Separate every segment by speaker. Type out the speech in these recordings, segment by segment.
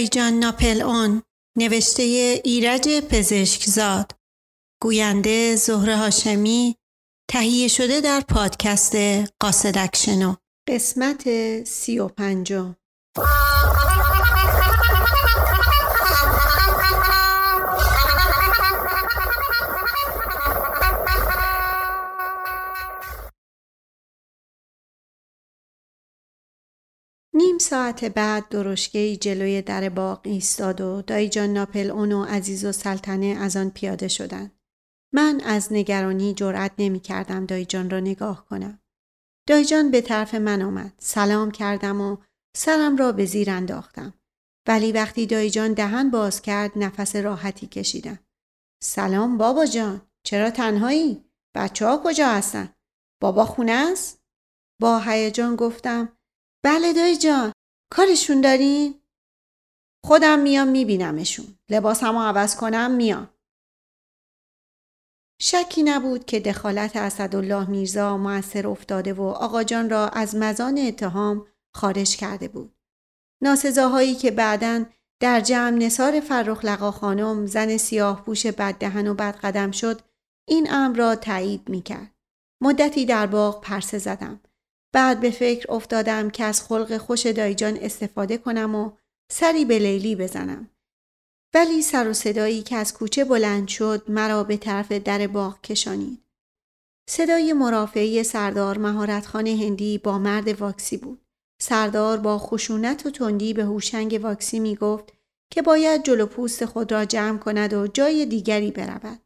Speaker 1: دایجان ناپل اون نوشته ایرج پزشکزاد. گوینده زهره هاشمی تهیه شده در پادکست قاصدکشنو. قسمت سی و پنجم. نیم ساعت بعد درشگهی جلوی در باغ ایستاد و دایی جان ناپل اون و عزیز و سلطنه از آن پیاده شدند. من از نگرانی جرأت نمی کردم دایی جان را نگاه کنم. دایی جان به طرف من آمد. سلام کردم و سرم را به زیر انداختم. ولی وقتی دایی جان دهن باز کرد نفس راحتی کشیدم. سلام بابا جان. چرا تنهایی؟ بچه ها کجا هستن؟ بابا خونه است؟ با هیجان گفتم بله دایی جان کارشون دارین؟ خودم میام میبینمشون لباسمو عوض کنم میام شکی نبود که دخالت اسدالله میرزا موثر افتاده و آقا جان را از مزان اتهام خارج کرده بود. ناسزاهایی که بعدا در جمع نصار فرخ لقا خانم زن سیاه پوش بددهن و بدقدم شد این امر را تایید می کرد. مدتی در باغ پرسه زدم. بعد به فکر افتادم که از خلق خوش دایجان استفاده کنم و سری به لیلی بزنم. ولی سر و صدایی که از کوچه بلند شد مرا به طرف در باغ کشانید. صدای مرافعی سردار مهارتخان هندی با مرد واکسی بود. سردار با خشونت و تندی به هوشنگ واکسی می گفت که باید جلو پوست خود را جمع کند و جای دیگری برود.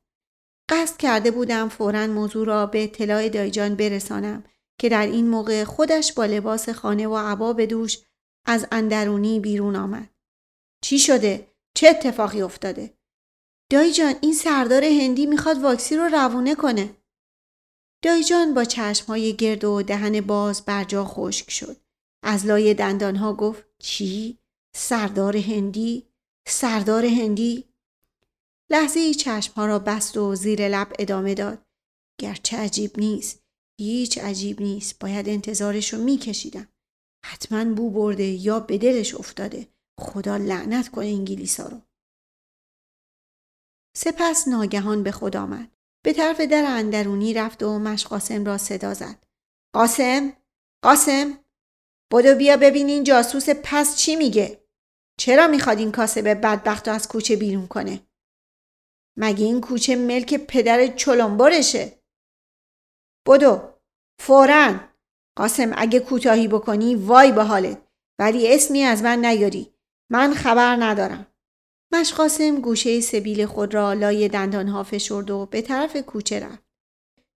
Speaker 1: قصد کرده بودم فورا موضوع را به اطلاع دایجان برسانم که در این موقع خودش با لباس خانه و عبا به دوش از اندرونی بیرون آمد. چی شده؟ چه اتفاقی افتاده؟ دایی جان این سردار هندی می‌خواد واکسی رو روونه کنه. دایی جان با چشمهای گرد و دهن باز برجا خشک شد. از لای دندانها گفت چی؟ سردار هندی؟ سردار هندی؟ لحظه ای چشمها را بست و زیر لب ادامه داد. گرچه عجیب نیست. هیچ عجیب نیست. باید انتظارش رو میکشیدم. حتما بو برده یا به دلش افتاده. خدا لعنت کنه انگلیسا رو. سپس ناگهان به خود آمد. به طرف در اندرونی رفت و مشقاسم را صدا زد. قاسم؟ قاسم؟ بدو بیا ببین این جاسوس پس چی میگه؟ چرا می‌خواد این کاسب بدبخت از کوچه بیرون کنه؟ مگه این کوچه ملک پدر چلنبرشه؟ بدو فورا قاسم اگه کوتاهی بکنی وای به حالت ولی اسمی از من نیاری من خبر ندارم. مشقاسم گوشه سبیل خود را لای دندانها فشرد و به طرف کوچه رفت.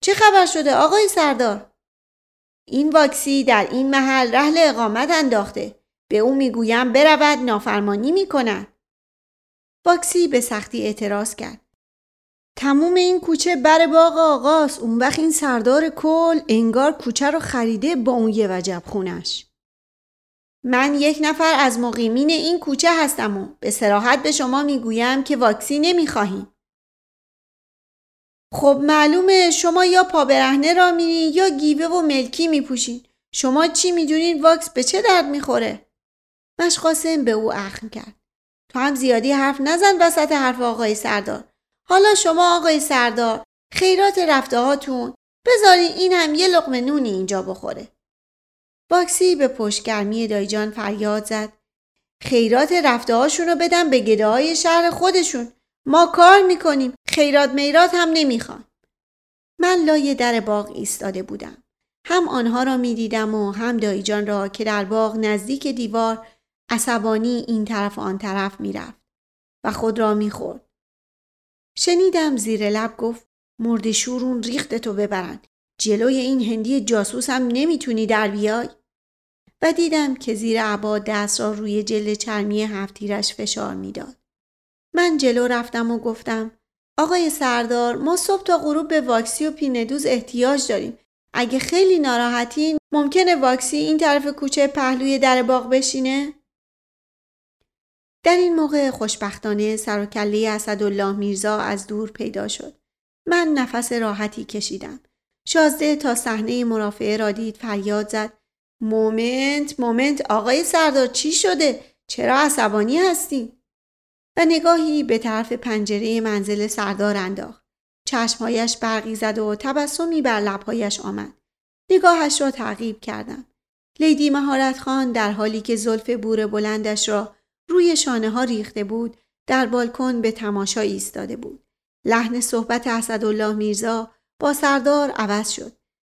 Speaker 1: چه خبر شده آقای سردار؟ این واکسی در این محل رحل اقامت انداخته. به او می‌گویم برود نافرمانی می‌کند. واکسی به سختی اعتراض کرد. تموم این کوچه بر باغ آقاست اون وقت این سردار کل انگار کوچه رو خریده با اون یه وجب خونش. من یک نفر از مقیمین این کوچه هستم و به سراحت به شما می‌گویم که واکسی نمی‌خواهیم. خب معلومه شما یا پا برهنه را میرین یا گیوه و ملکی میپوشین. شما چی می‌دونین واکس به چه درد می‌خوره؟ مشقاسم به او اخم کرد. تو هم زیادی حرف نزن وسط حرف آقای سردار. حالا شما آقای سردار خیرات رفته هاتون بذارین این هم یه لقمه نونی اینجا بخوره. باکسی به پشتگرمی دایجان فریاد زد. خیرات رفته هاشون رو بدم به گده های شهر خودشون. ما کار می‌کنیم. خیرات میرات هم نمی‌خوان. من لای در باغ ایستاده بودم. هم آنها را می‌دیدم و هم دایجان را که در باغ نزدیک دیوار عصبانی این طرف و آن طرف می‌رفت و خود را می‌خورد. شنیدم زیر لب گفت مرد شورون ریخت تو ببرن. جلوی این هندی جاسوس هم نمی‌تونی در بیای؟ و دیدم که زیر عبا دست را روی جل چرمی هفتیرش فشار می‌داد. من جلو رفتم و گفتم آقای سردار ما صبح تا غروب به واکسی و پینه‌دوز احتیاج داریم. اگه خیلی ناراحتین ممکنه واکسی این طرف کوچه پهلوی در باغ بشینه؟ در این موقع خوشبختانه سر و کله اسدالله میرزا از دور پیدا شد. من نفس راحتی کشیدم. شازده تا صحنه مرافعه را دید فریاد زد moment moment آقای سردار چی شده چرا عصبانی هستی؟ و نگاهی به طرف پنجره منزل سردار انداخت. چشمهایش برقی زد و تبسمی بر لبهایش آمد. نگاهش را تعقیب کردم. لیدی مهارت خان در حالی که زلف بور بلندش را روی شانه ها ریخته بود در بالکن به تماشا ایستاده بود. لحن صحبت اسدالله میرزا با سردار عوض شد.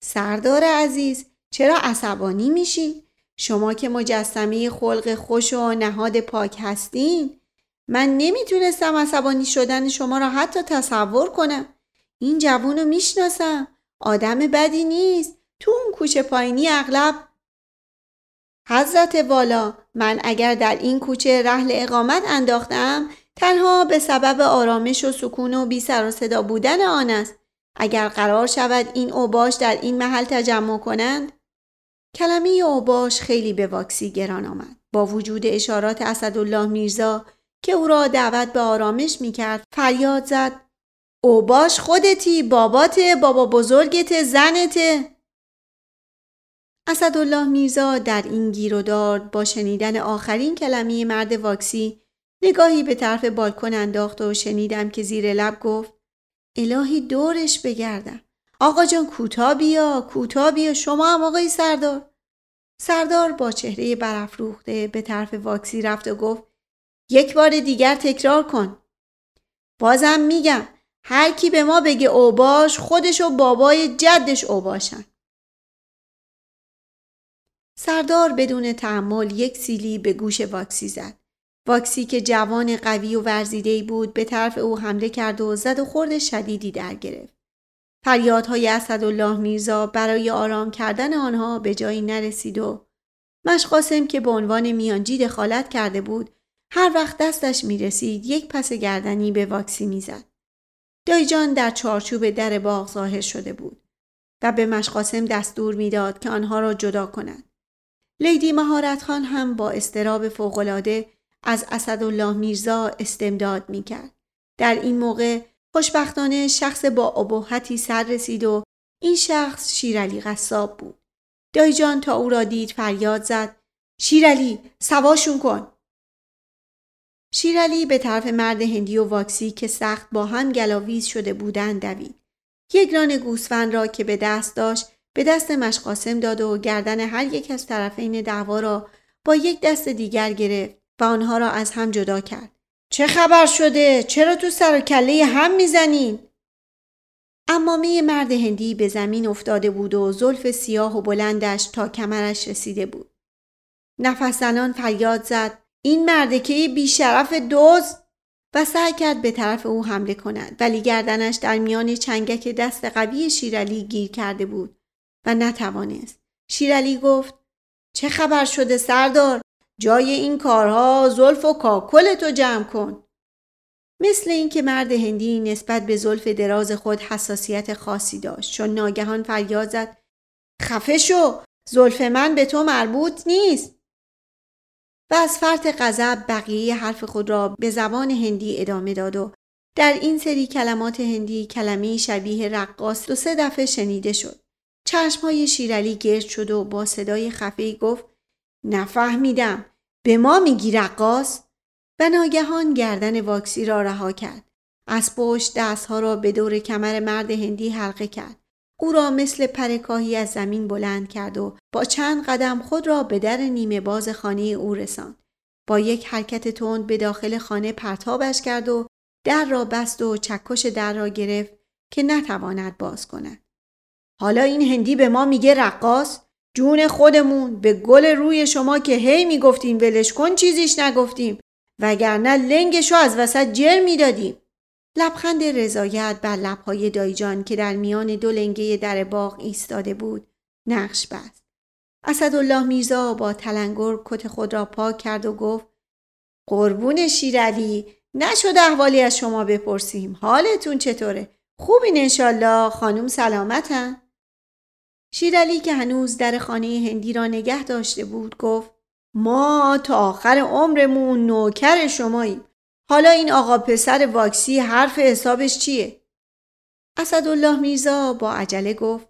Speaker 1: سردار عزیز چرا عصبانی میشی؟ شما که مجسمه خلق خوش و نهاد پاک هستین؟ من نمی‌تونستم عصبانی شدن شما را حتی تصور کنم. این جوون رو می‌شناسم. آدم بدی نیست. تو اون کوچه پایینی اغلب حضرت والا من اگر در این کوچه رحل اقامت انداختم تنها به سبب آرامش و سکون و بی سر و صدا بودن آن است. اگر قرار شود این اوباش در این محل تجمع کنند؟ کلمه اوباش خیلی به واکسی گران آمد. با وجود اشارات اسدالله میرزا که او را دعوت به آرامش می‌کرد فریاد زد. اوباش خودتی بابات بابا بزرگت زنته اسدالله میرزا در این گیر و دار با شنیدن آخرین کلمه مرد واکسی نگاهی به طرف بالکن انداخت و شنیدم که زیر لب گفت الهی دورش بگردم. آقا جان کوتا بیا کوتا بیا شما هم آقای سردار. سردار با چهره برافروخته به طرف واکسی رفت و گفت یک بار دیگر تکرار کن. بازم میگم هر کی به ما بگه اوباش خودش و بابای جدش اوباشن. سردار بدون تحمل یک سیلی به گوش واکسی زد. واکسی که جوان قوی و ورزیده بود به طرف او حمله کرد و زد و خورد شدیدی در گرفت. فریادهای اسدالله میرزا برای آرام کردن آنها به جایی نرسید و مشقاسم که به عنوان میانجی دخالت کرده بود هر وقت دستش می رسید یک پس گردنی به واکسی می‌زد. دایجان در چارچوب در باغ ظاهر شده بود و به مشقاسم دستور می‌داد که آنها را جدا کند. لیدی مهارت خان هم با استراب فوقالعاده از اسدالله میرزا استمداد می کرد. در این موقع خوشبختانه شخص با ابهتی سر رسید و این شخص شیرعلی قصاب بود. دایجان تا او را دید فریاد زد شیرعلی سواشون کن. شیرعلی به طرف مرد هندی و واکسی که سخت با هم گلاویز شده بودند دوید. یک ران گوسفند را که به دست داشت به دست مشقاسم داد و گردن هر یک از طرفین دعوا را با یک دست دیگر گرفت و آنها را از هم جدا کرد. چه خبر شده؟ چرا تو سر و کله هم می‌زنین؟ امامه مرد هندی به زمین افتاده بود و زلف سیاه و بلندش تا کمرش رسیده بود. نفس زنان فریاد زد این مردکه بیشرف دوز و سعی کرد به طرف او حمله کند ولی گردنش در میان چنگک دست قوی شیرعلی گیر کرده بود و نتوانست. شیرعلی گفت چه خبر شده سردار؟ جای این کارها زلف و کاکل تو جمع کن. مثل اینکه مرد هندی نسبت به زلف دراز خود حساسیت خاصی داشت چون ناگهان فریاد زد خفه شو زلف من به تو مربوط نیست و از فرط غضب بقیه حرف خود را به زبان هندی ادامه داد و در این سری کلمات هندی کلمه شبیه رقاص دو سه دفعه شنیده شد چشمهای شیرعلی گرد شد و با صدای خفه گفت نفهمیدم. به ما میگی رقاص؟ و ناگهان گردن واکسی را رها کرد. از پشت دستها را به دور کمر مرد هندی حلقه کرد. او را مثل پرکاهی از زمین بلند کرد و با چند قدم خود را به در نیمه باز خانه او رساند. با یک حرکت تند به داخل خانه پرتابش کرد و در را بست و چکش در را گرفت که نتواند باز کند. حالا این هندی به ما میگه رقاص؟ جون خودمون. به گل روی شما که هی می‌گفتیم ولش کن چیزیش نگفتیم. وگرنه لنگشو از وسط جر می‌دادیم. لبخند رضایت بر لبهای دایجان که در میان دو لنگه در باغ ایستاده بود نقش بست. اسدالله میرزا با تلنگر کت خود را پاک کرد و گفت قربون شیرعلی نشد احوالی از شما بپرسیم. حالتون چطوره؟ خوبین انشالله خانم سلامتن. شیرعلی که هنوز در خانه هندی را نگه داشته بود گفت ما تا آخر عمرمون نوکر شماییم. حالا این آقا پسر واکسی حرف حسابش چیه؟ اسدالله میرزا با عجله گفت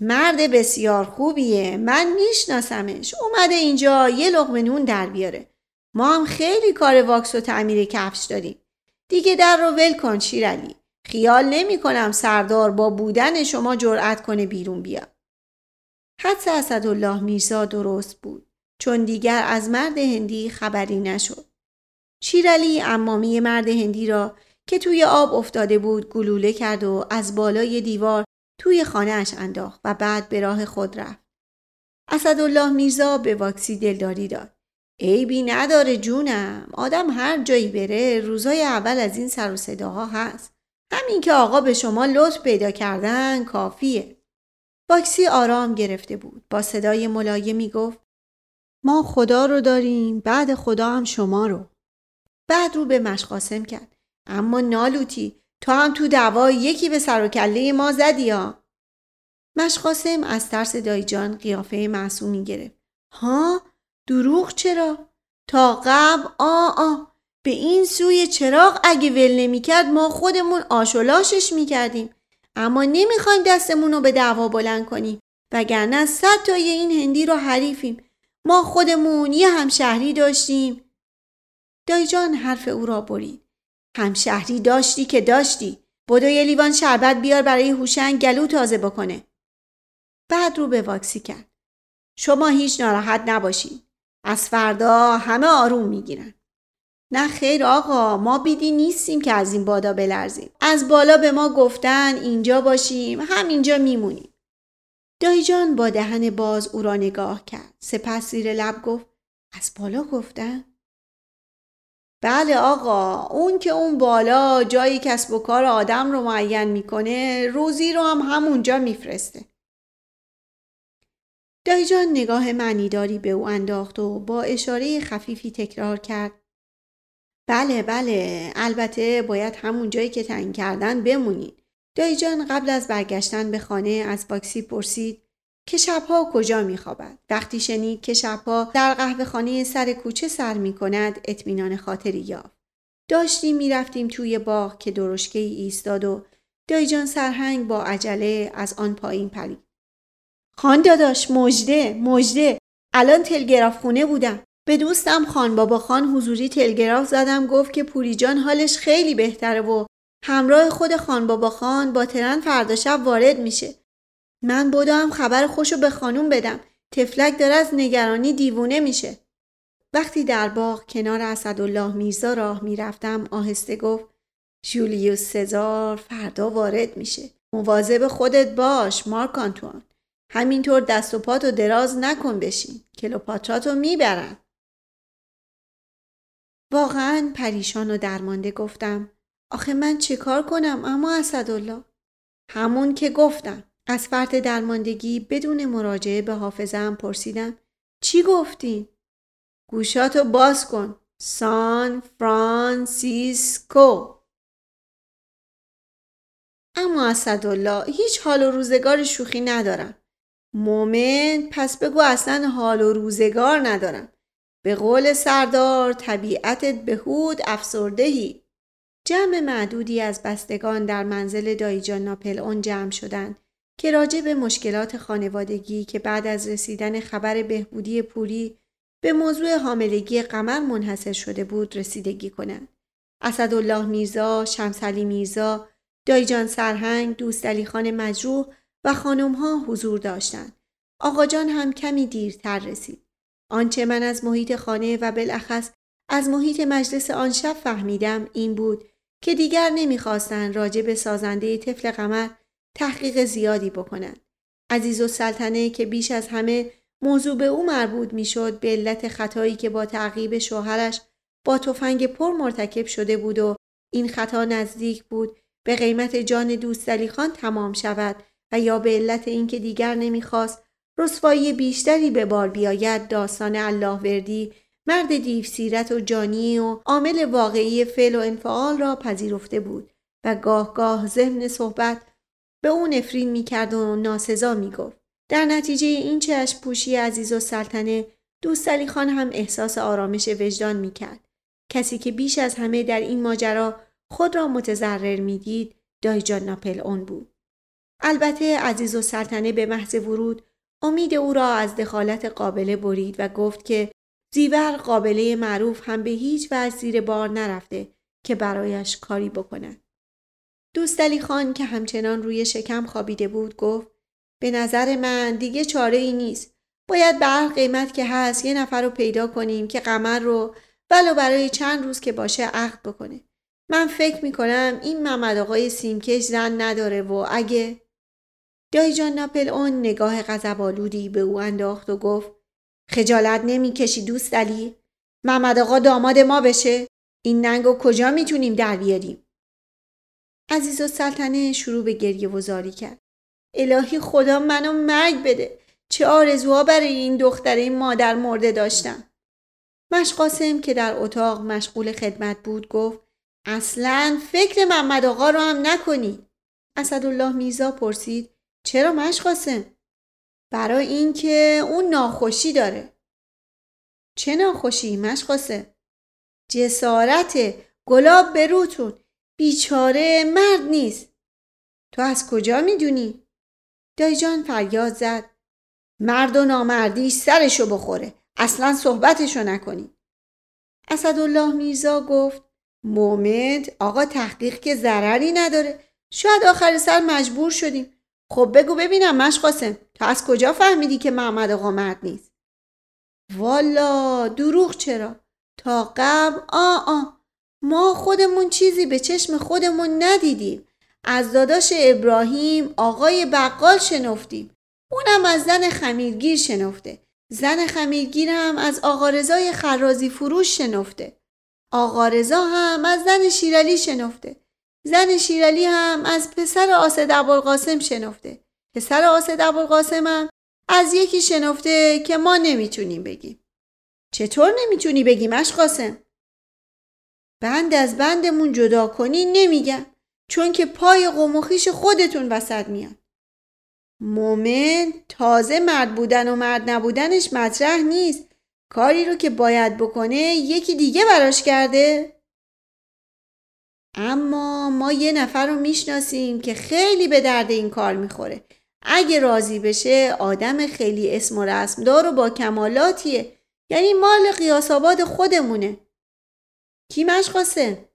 Speaker 1: مرد بسیار خوبیه من میشناسمش. اومده اینجا یه لغمه نون در بیاره. ما هم خیلی کار واکس و تعمیر کفش داریم. دیگه در رو ول کن شیرعلی خیال نمی کنم سردار با بودن شما جرأت کنه بیرون بیاد. حدس اسدالله میرزا درست بود چون دیگر از مرد هندی خبری نشد شیرعلی امامی مرد هندی را که توی آب افتاده بود گلوله کرد و از بالای دیوار توی خانهاش انداخت و بعد به راه خود رفت. اسدالله میرزا به واکسی دلداری داد. عیبی نداره جونم. آدم هر جایی بره روزای اول از این سر و صداها هست. همین که آقا به شما لطف پیدا کردن کافیه. واکسی آرام گرفته بود. با صدای ملایمی گفت ما خدا رو داریم بعد خدا هم شما رو. بعد رو به مشقاسم کرد. اما نالوتی تو هم تو دعوا یکی به سر و کله ما زدی ها. مشقاسم از ترس دایجان قیافه معصومی گرفت. ها؟ دروغ چرا؟ تا قبل آ آ به این سوی چراغ اگه ول نمی‌کرد ما خودمون آشولاشش می‌کردیم اما نمی‌خوایم دستمون رو به دعوا بلند کنیم. وگرنه صد تای این هندی رو حریفیم. ما خودمون یه همشهری داشتیم. دایجان حرف او را برید. همشهری داشتی که داشتی. بدو یه لیوان شربت بیار برای هوشنگ گلو تازه بکنه. بعد رو به واکسی کرد. شما هیچ ناراحت نباشید از فردا همه آروم می‌گیرن. نه خیر آقا ما بیدی نیستیم که از این بادا بلرزیم. از بالا به ما گفتن اینجا باشیم همینجا میمونیم. دایجان با دهن باز او را نگاه کرد. سپس زیر لب گفت از بالا گفتن؟ بله آقا اون که اون بالا جایی کسب و کار آدم رو معین می‌کنه روزی رو هم همونجا میفرسته. دایجان نگاه معنیداری به او انداخت و با اشاره خفیفی تکرار کرد. بله بله. البته باید همون جایی که تعیین کردن بمونید. دایجان قبل از برگشتن به خانه از باکسی پرسید که شبها کجا میخوابد؟ وقتی شنید که شبها در قهوه خانه سر کوچه سر می کند اطمینان خاطری یافت. داشتیم می‌رفتیم توی باغ که درشکه ای ایستاد و دایجان سرهنگ با عجله از آن پایین پرید. خان داداش مجده مجده الان تلگراف خونه بودم. به دوستم خان بابا خان حضوری تلگراف زدم گفت که پوری جان حالش خیلی بهتره و همراه خود خان بابا خان با ترن فردا شب وارد میشه. من بودم خبر خوشو به خانوم بدم. تفلک داره از نگرانی دیوونه میشه. وقتی در باغ کنار اسدالله میرزا راه می‌رفتم آهسته گفت جولیوس سزار فردا وارد میشه. مواظب خودت باش مارک آنتوان. همینطور دست و پاتو دراز نکن بشین. کلوپاتراتو می‌برن. واقعا پریشان و درمانده گفتم. آخه من چه کار کنم اما اسدالله؟ همون که گفتم. از فرط درماندگی بدون مراجعه به حافظم پرسیدم. چی گفتین؟ گوشاتو باز کن. سان فرانسیسکو. اما اسدالله هیچ حال و روزگار شوخی ندارم. مومن پس بگو اصلا حال و روزگار ندارم. به قول سردار طبیعتت بهود افسردهی جمع معدودی از بستگان در منزل دایجان ناپل اون جمع شدند که راجع به مشکلات خانوادگی که بعد از رسیدن خبر بهبودی پوری به موضوع حاملگی قمر منحصر شده بود رسیدگی کنند. اسدالله میرزا، شمسلی میرزا، دایجان سرهنگ، دوست علی خان مجروح و خانم ها حضور داشتند. آقا جان هم کمی دیرتر رسید. آنچه من از محیط خانه و بالاخص از محیط مجلس آن شب فهمیدم این بود که دیگر نمی‌خواستند راجع به سازنده طفل قمر تحقیق زیادی بکنند. عزیز و سلطنه که بیش از همه موضوع به او مربوط می‌شد به علت خطایی که با تعقیب شوهرش با تفنگ پر مرتکب شده بود و این خطا نزدیک بود به قیمت جان دوست خان تمام شود و یا به علت اینکه دیگر نمی‌خواست رسوایی بیشتری به بار بیاید داستان الله وردی مرد دیو سیرت و جانی و عامل واقعی فعل و انفعال را پذیرفته بود و گاه گاه ذهن صحبت به او نفرین می‌کرد و ناسزا می‌گفت. در نتیجه این چشم پوشی عزیز و سلطنه دوست علی خان هم احساس آرامش وجدان می‌کرد. کسی که بیش از همه در این ماجرا خود را متضرر می‌دید دایجان ناپل اون بود. البته عزیز و سلطنه به محض ورود امید او را از دخالت قابله برید و گفت که زیور قابله معروف هم به هیچ وجه زیر بار نرفته که برایش کاری بکند. دوستالی خان که همچنان روی شکم خوابیده بود گفت به نظر من دیگه چاره ای نیست. باید به هر قیمت که هست یه نفر رو پیدا کنیم که قمر رو ولو برای چند روز که باشه عقد بکنه. من فکر می‌کنم این محمد آقای سیمکش زن نداره و اگه دایی جان ناپل اون نگاه غضبآلودی به او انداخت و گفت خجالت نمی‌کشی دوست علی. محمد آقا داماد ما بشه. این ننگ و کجا می‌تونیم در بیاریم؟ عزیز و سلطنه شروع به گریه و زاری کرد. الهی خدا منو مرگ بده. چه آرزوها برای این دختره مادر مرده داشتم. مشقاسم که در اتاق مشغول خدمت بود گفت اصلا فکر محمد آقا رو هم نکنی. اسدالله میزا پرسید چرا مشقاسم برای اینکه اون ناخوشی داره. چه ناخوشی مشقاسم جسارت گلاب به روتون. بیچاره مرد نیست. تو از کجا می‌دونی؟ دایجان فریاد زد. مرد و نامردیش سرشو بخوره. اصلا صحبتشو نکنی. اسدالله میرزا گفت مومد آقا تحقیق که ضرری نداره. شاید آخر سر مجبور شدیم. خب بگو ببینم مشقاسم تو از کجا فهمیدی که محمد آقا مرد نیست؟ والا دروغ چرا؟ تا قبل آ آ. ما خودمون چیزی به چشم خودمون ندیدیم. از داداش ابراهیم آقای بقال شنفتیم. اونم از زن خمیرگیر شنفته. زن خمیرگیر هم از آقا رضای خرازی فروش شنفته. آقا رضا هم از زن شیرالی شنفته. زن شیرالی هم از پسر آسد ابوالقاسم شنفته. پسر آسد ابوالقاسم هم از یکی شنفته که ما نمی‌تونیم بگیم. چطور نمی‌تونی بگیم قاسم؟ بند از بندمون جدا کنی نمیگم چون که پای قموخیش خودتون وسط میاد. مومن تازه مرد بودن و مرد نبودنش مطرح نیست. کاری رو که باید بکنه یکی دیگه براش کرده. اما ما یه نفر رو می‌شناسیم که خیلی به درد این کار می‌خوره اگه راضی بشه آدم خیلی اسم و رسمدار و با کمالاتیه یعنی مال قیاساباد خودمونه کی مشقاسه؟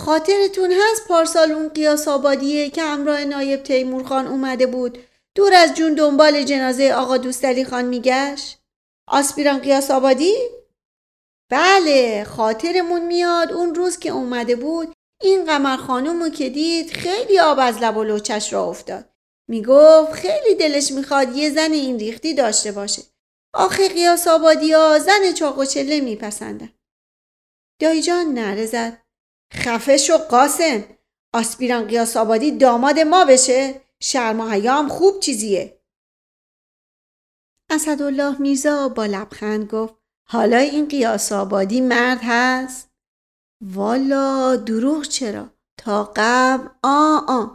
Speaker 1: خاطرتون هست پارسال اون قیاس آبادیه که همراه نایب تیمور خان اومده بود دور از جون دنبال جنازه آقا دوستالی خان میگشت؟ آسپیران قیاس آبادی؟ بله خاطرمون میاد اون روز که اومده بود این قمر خانومو که دید خیلی آب از لب و لوچش را افتاد. می‌گفت خیلی دلش می‌خواد یه زن این ریختی داشته باشه. آخه قیاس آبادی ها زن چاق و چله میپسندن. دایی جان نره زد. خفه شو قاسم. آسپیران قیاس آبادی داماد ما بشه. شرم و حیام خوب چیزیه. اسدالله میزا با لبخند گفت حالا این قیاس آبادی مرد هست؟ والا دروغ چرا؟ تا قبل آ آ.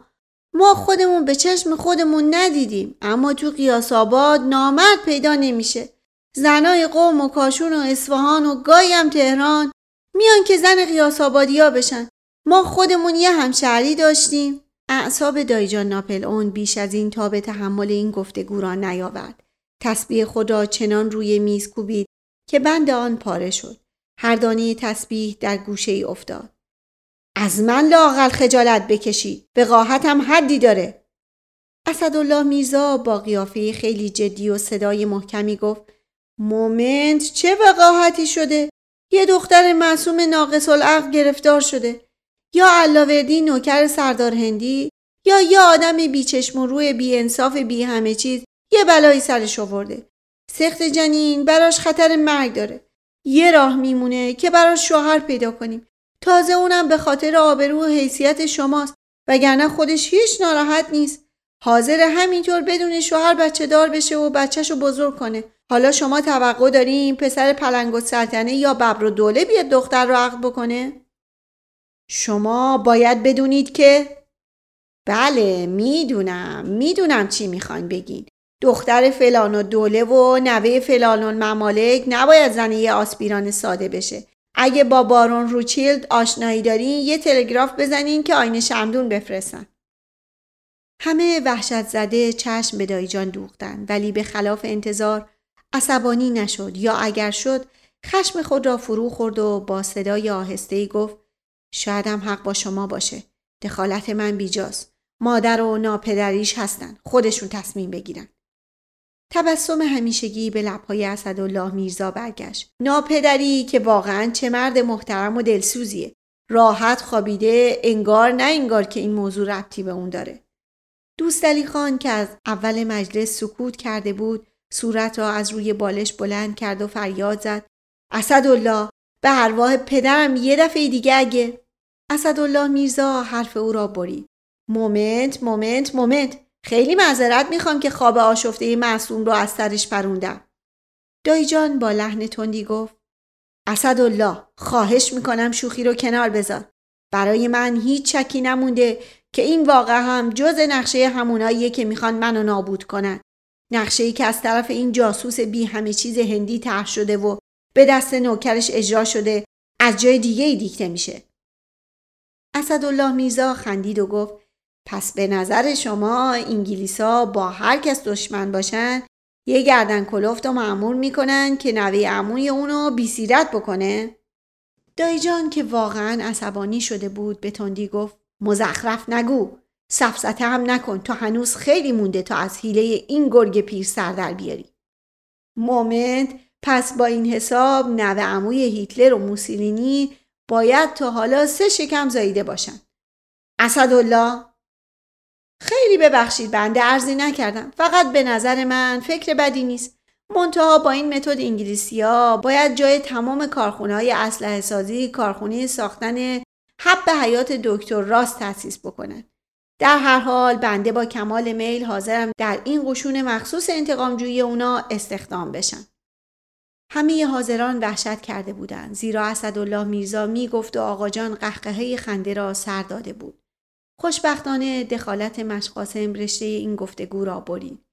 Speaker 1: ما خودمون به چشم خودمون ندیدیم اما تو قیاس آباد نامرد پیدا نمیشه. زنای قوم و کاشون و اصفهان و گاهی هم تهران میان که زن قیاس آبادی ها بشن. ما خودمون یه همشهری داشتیم. اعصاب دایجان ناپل اون بیش از این تا به تحمل این گفتگو را نیاورد. تسبیح خود را چنان روی میز کوبید که بند آن پاره شد. هر دانه تسبیح در گوشه ای افتاد. از من لاقل خجالت بکشید. وقاحتم حدی داره. اسدالله میرزا با قیافه خیلی جدی و صدای محکمی گفت مومنت چه وقاحتی شده؟ یه دختر معصوم ناقص العقل گرفتار شده. یا علاوردی نوکر سردار هندی یا یه آدم بیچشم و روی بی انصاف بی همه چیز یه بلایی سرش آورده. سخت جنین براش خطر مرگ داره. یه راه میمونه که براش شوهر پیدا کنیم. تازه اونم به خاطر آبرو و حیثیت شماست. وگرنه خودش هیچ ناراحت نیست. حاضر همینطور بدون شوهر بچه دار بشه و بچهش رو بزرگ کنه. حالا شما توقع داریم پسر پلنگ و سلطنه یا ببر و دوله بیاد دختر رو عقد بکنه؟ شما باید بدونید که بله می‌دونم می‌دونم چی می‌خواین بگین. دختر فلان و دوله و نوه فلان و ممالک نباید زنه یه آسپیران ساده بشه. اگه با بارون روچیلد آشنایی دارین یه تلگراف بزنین که آینه شمدون بفرستن. همه وحشت زده چشم به دایجان دوختن ولی به خلاف انتظار عصبانی نشد یا اگر شد خشم خود را فرو خورد و با صدای آهسته گفت شاید هم حق با شما باشه. دخالت من بیجاست. مادر و ناپدریش هستن. خودشون تصمیم بگیرن. تبسم همیشگی به لبهای اسدالله میرزا برگشت. ناپدری که واقعا چه مرد محترم و دلسوزیه. راحت خوابیده انگار نه انگار که این موضوع ربطی به اون داره. دوستعلی خان که از اول مجلس سکوت کرده بود صورت را از روی بالش بلند کرد و فریاد زد. اسدالله به ارواح پدرم یه دفعه دیگه اگه. اسدالله میرزا حرف او را برید. moment moment moment. خیلی معذرت می‌خوام که خواب آشفته معصوم رو از سرش پروندم. دایی جان با لحن تندی گفت اسدالله خواهش می‌کنم شوخی رو کنار بذار. برای من هیچ چکی نمونده که این واقع هم جز نقشه هموناییه که می‌خوان منو نابود کنن. نقشه ای که از طرف این جاسوس بی همه چیز هندی طرح شده و به دست نوکرش اجرا شده از جای دیگه ای دیکته میشه. اسدالله میزا خندید و گفت پس به نظر شما انگلیسا با هر کس دشمن باشن یه گردن کلفت و معمول می‌کنن که نوی عموی اونو بیسیرت بکنه؟ دایی جان که واقعا عصبانی شده بود به تندی گفت مزخرف نگو سفسته هم نکن تو هنوز خیلی مونده تا از حیله این گرگ پیر سر در بیاری مومنت پس با این حساب نوه عموی هیتلر و موسولینی باید تا حالا سه شکم زاییده باشن اسدالله خیلی ببخشید بنده ارزی نکردم. فقط به نظر من فکر بدی نیست. منتها با این متد انگلیسی ها باید جای تمام کارخونه های اسلحه سازی کارخونه ساختن حب حیات دکتر راست تأسیس بکنن. در هر حال بنده با کمال میل حاضرم در این قشون مخصوص انتقامجویی اونا استخدام بشن همه حاضران وحشت کرده بودند زیرا اسدالله میرزا می‌گفت و آقا جان قهقهه خنده را سر داده بود. خوشبختانه دخالت مشقاسم رشته این گفتگو را برید.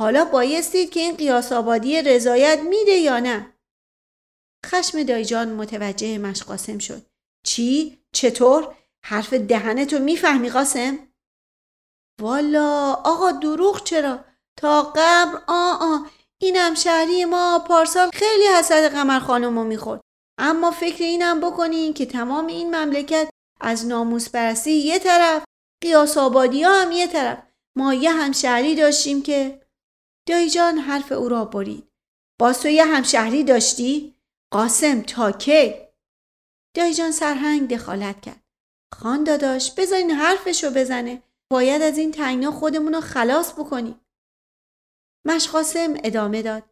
Speaker 1: حالا بایستید که این قیاس آبادی رضایت میده یا نه؟ خشم دایجان متوجه مشقاسم شد. چی؟ چطور؟ حرف دهنتو می‌فهمی قاسم؟ والا آقا دروغ چرا؟ تا قبر آ آ اینم شهری ما پارسال خیلی حسد قمر خانم رو می‌خورد. اما فکر اینم بکنین که تمام این مملکت از ناموس پرستی یه طرف قیاس آبادی هم یه طرف. ما یه همشهری داشتیم که دایی جان حرف او را برید. باز تو یه همشهری داشتی؟ قاسم تا کی؟ دایی جان سرهنگ دخالت کرد. خان داداش بذارین حرفشو بزنه. باید از این تنگنا خودمون رو خلاص بکنیم. مشقاسم ادامه داد.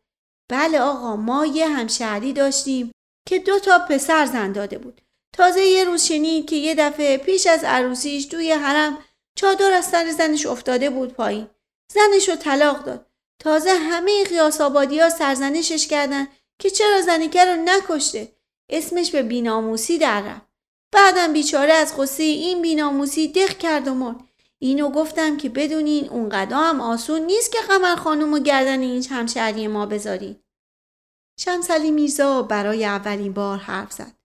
Speaker 1: بله آقا ما یه همشهری داشتیم که دو تا پسر زن داده بود. تازه یه روز شنید که یه دفعه پیش از عروسیش توی حرم چادر از سر زنش افتاده بود پایین. زنش رو طلاق داد. تازه همه قیاس آبادی ها سرزنشش کردن که چرا زنیکه رو نکشته. اسمش به بیناموسی در رفت. بعدم بیچاره از قصه این بیناموسی دق کرد و مرد. اینو گفتم که بدونین اون هم آسون نیست که قمر خانم و گردن این همشهری ما بذارین. شمسلی میرزا برای اولین بار حرف زد.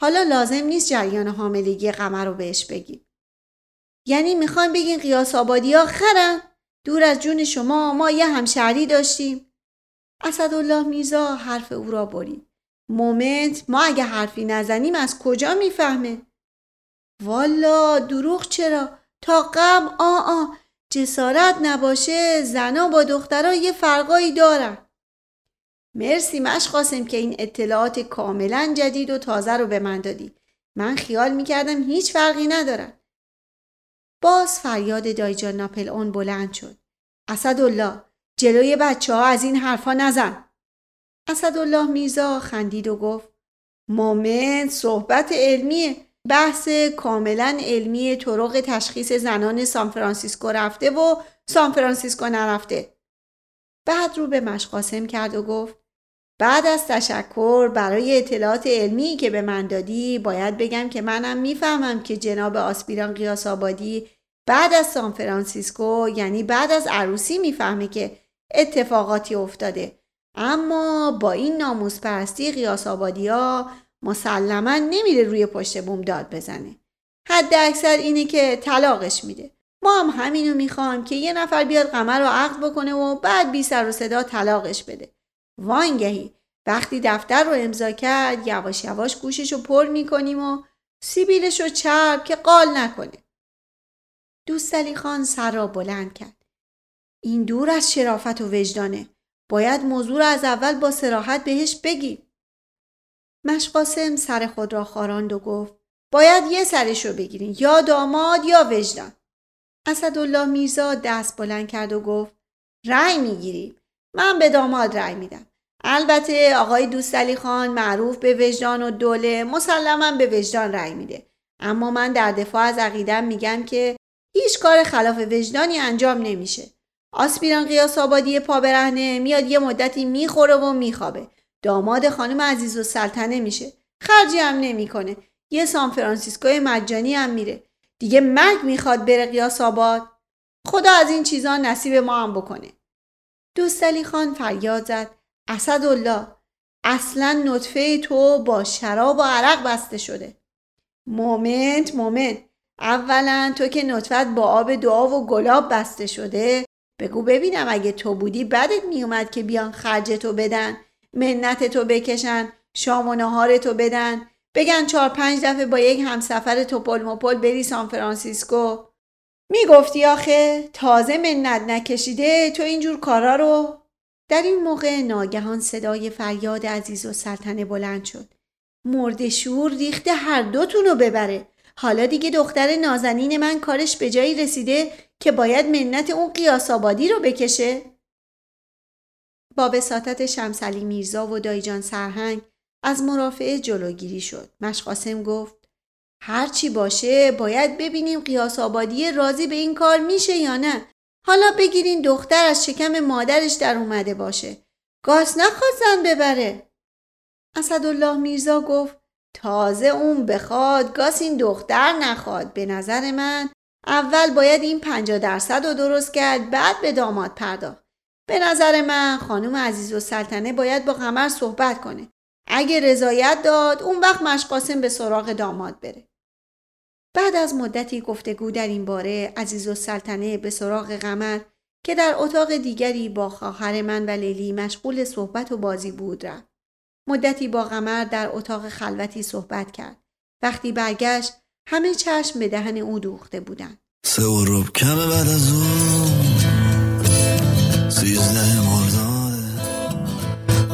Speaker 1: حالا لازم نیست جریان حاملگی قمر رو بهش بگیم. یعنی می‌خوایم بگین قیاس آبادی ها خرن؟ دور از جون شما ما یه همشهری داشتیم؟ اسدالله میرزا حرف او را برید. مومنت ما اگه حرفی نزنیم از کجا می‌فهمه؟ والا دروغ چرا؟ تا قبل آ آ جسارت نباشه زنا با دخترها یه فرقایی دارن. مرسی مشقاسم که این اطلاعات کاملا جدید و تازه رو به من دادی. من خیال می‌کردم هیچ فرقی ندارن. باز فریاد دایجان ناپل اون بلند شد. اسدالله جلوی بچه ها از این حرفا نزن. اسدالله میزا خندید و گفت مومن صحبت علمیه بحث کاملا علمی طرق تشخیص زنان سانفرانسیسکو رفته و سانفرانسیسکو نرفته. بعد رو به مشقاسم کرد و گفت بعد از تشکر برای اطلاعات علمی که به من دادی باید بگم که منم می‌فهمم که جناب آسپیران قیاس آبادی بعد از سان فرانسیسکو یعنی بعد از عروسی می‌فهمه که اتفاقاتی افتاده. اما با این ناموس پرستی قیاس آبادی ها مسلما نمیره روی پشت بوم داد بزنه. حد اکثر اینه که طلاقش میده. ما هم همینو می‌خوایم که یه نفر بیاد قمر رو عقد بکنه و بعد بی سر و صدا طلاقش بده. وانگهی وقتی دفتر رو امضا کرد یواش یواش گوشش رو پر می‌کنیم و سیبیلش رو چرب که قال نکنه. دوست خان سر را بلند کرد. این دور از شرافت و وجدانه. باید موضوع را از اول با سراحت بهش بگی. مشقاسم سر خود را خاراند و گفت باید یه سرش رو بگیرین یا داماد یا وجدان. اسدالله میرزا دست بلند کرد و گفت رأی می‌گیریم من به داماد رأی میدم. البته آقای دوستعلی خان معروف به وجدان و دوله مسلما به وجدان رأی میده. اما من در دفاع از عقیدم میگم که هیچ کار خلاف وجدانی انجام نمیشه. آسپیران قیاس آبادی پا برهنه میاد یه مدتی می‌خوره و میخوابه. داماد خانم عزیزالسلطنه میشه. خرجی هم نمی‌کنه. یه سان فرانسیسکوی مجانی هم میره. دیگه مرگ می‌خواد بره غیاث آباد. خدا از این چیزا نصیب ما هم بکنه. دوستعلی خان فریاد زد. اسدالله اصلا نطفه تو با شراب و عرق بسته شده. moment moment اولا تو که نطفت با آب دعا و گلاب بسته شده بگو ببینم اگه تو بودی بدت میومد که بیان خرج تو بدن منت تو بکشن شام و نهار تو بدن بگن چهار پنج دفعه با یک همسفر توپل مپل بری سان فرانسیسکو. می‌گفتی آخه تازه منت نکشیده تو اینجور کارا رو. در این موقع ناگهان صدای فریاد عزیزالسلطنه بلند شد. مرده شور ریخت هر دوتون رو ببره. حالا دیگه دختر نازنین من کارش به جایی رسیده که باید منت اون قیاس آبادی رو بکشه. با وساطت شمسلی میرزا و دایجان سرهنگ از مرافعه جلوگیری شد. مشقاسم گفت هرچی باشه باید ببینیم قیاس آبادی راضی به این کار میشه یا نه. حالا بگیرین دختر از شکم مادرش در اومده باشه. گاس نخواد زن ببره. اسدالله میرزا گفت تازه اون بخواد گاس این دختر نخواد. به نظر من اول باید این پنجا درصد رو درست کرد بعد به داماد پرداخت. به نظر من خانم عزیز و سلطنه باید با قمر صحبت کنه. اگه رضایت داد اون وقت مشقاسم به سراغ داماد بره بعد از مدتی گفتگو در این باره عزیز و سلطنه به سراغ قمر که در اتاق دیگری با خواهر من و لیلی مشغول صحبت و بازی بود رفت. مدتی با قمر در اتاق خلوتی صحبت کرد. وقتی برگشت همه چشم به دهن او دوخته بودند.
Speaker 2: سه و کمه بعد از اون سیزده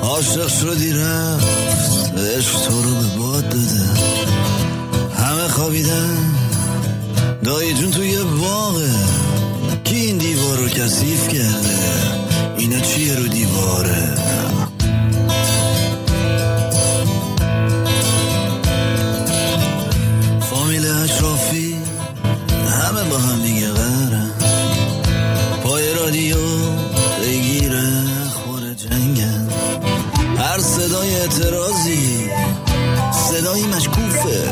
Speaker 2: عاشق شدی رفت. عشق تو رو به باد داده. همه خوابیدن. دایی جون توی باغه. کی این دیوار رو کثیف کرده؟ اینا چیه رو دیواره؟ فامیل اشرافی همه با هم دیگه مشکوفه.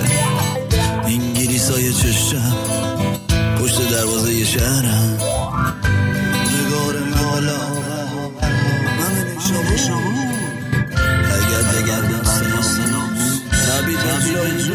Speaker 2: انگلیسای چشم پشت دروازه شهرم. نگار مالا من شما اگر بگردم سنام نبید جای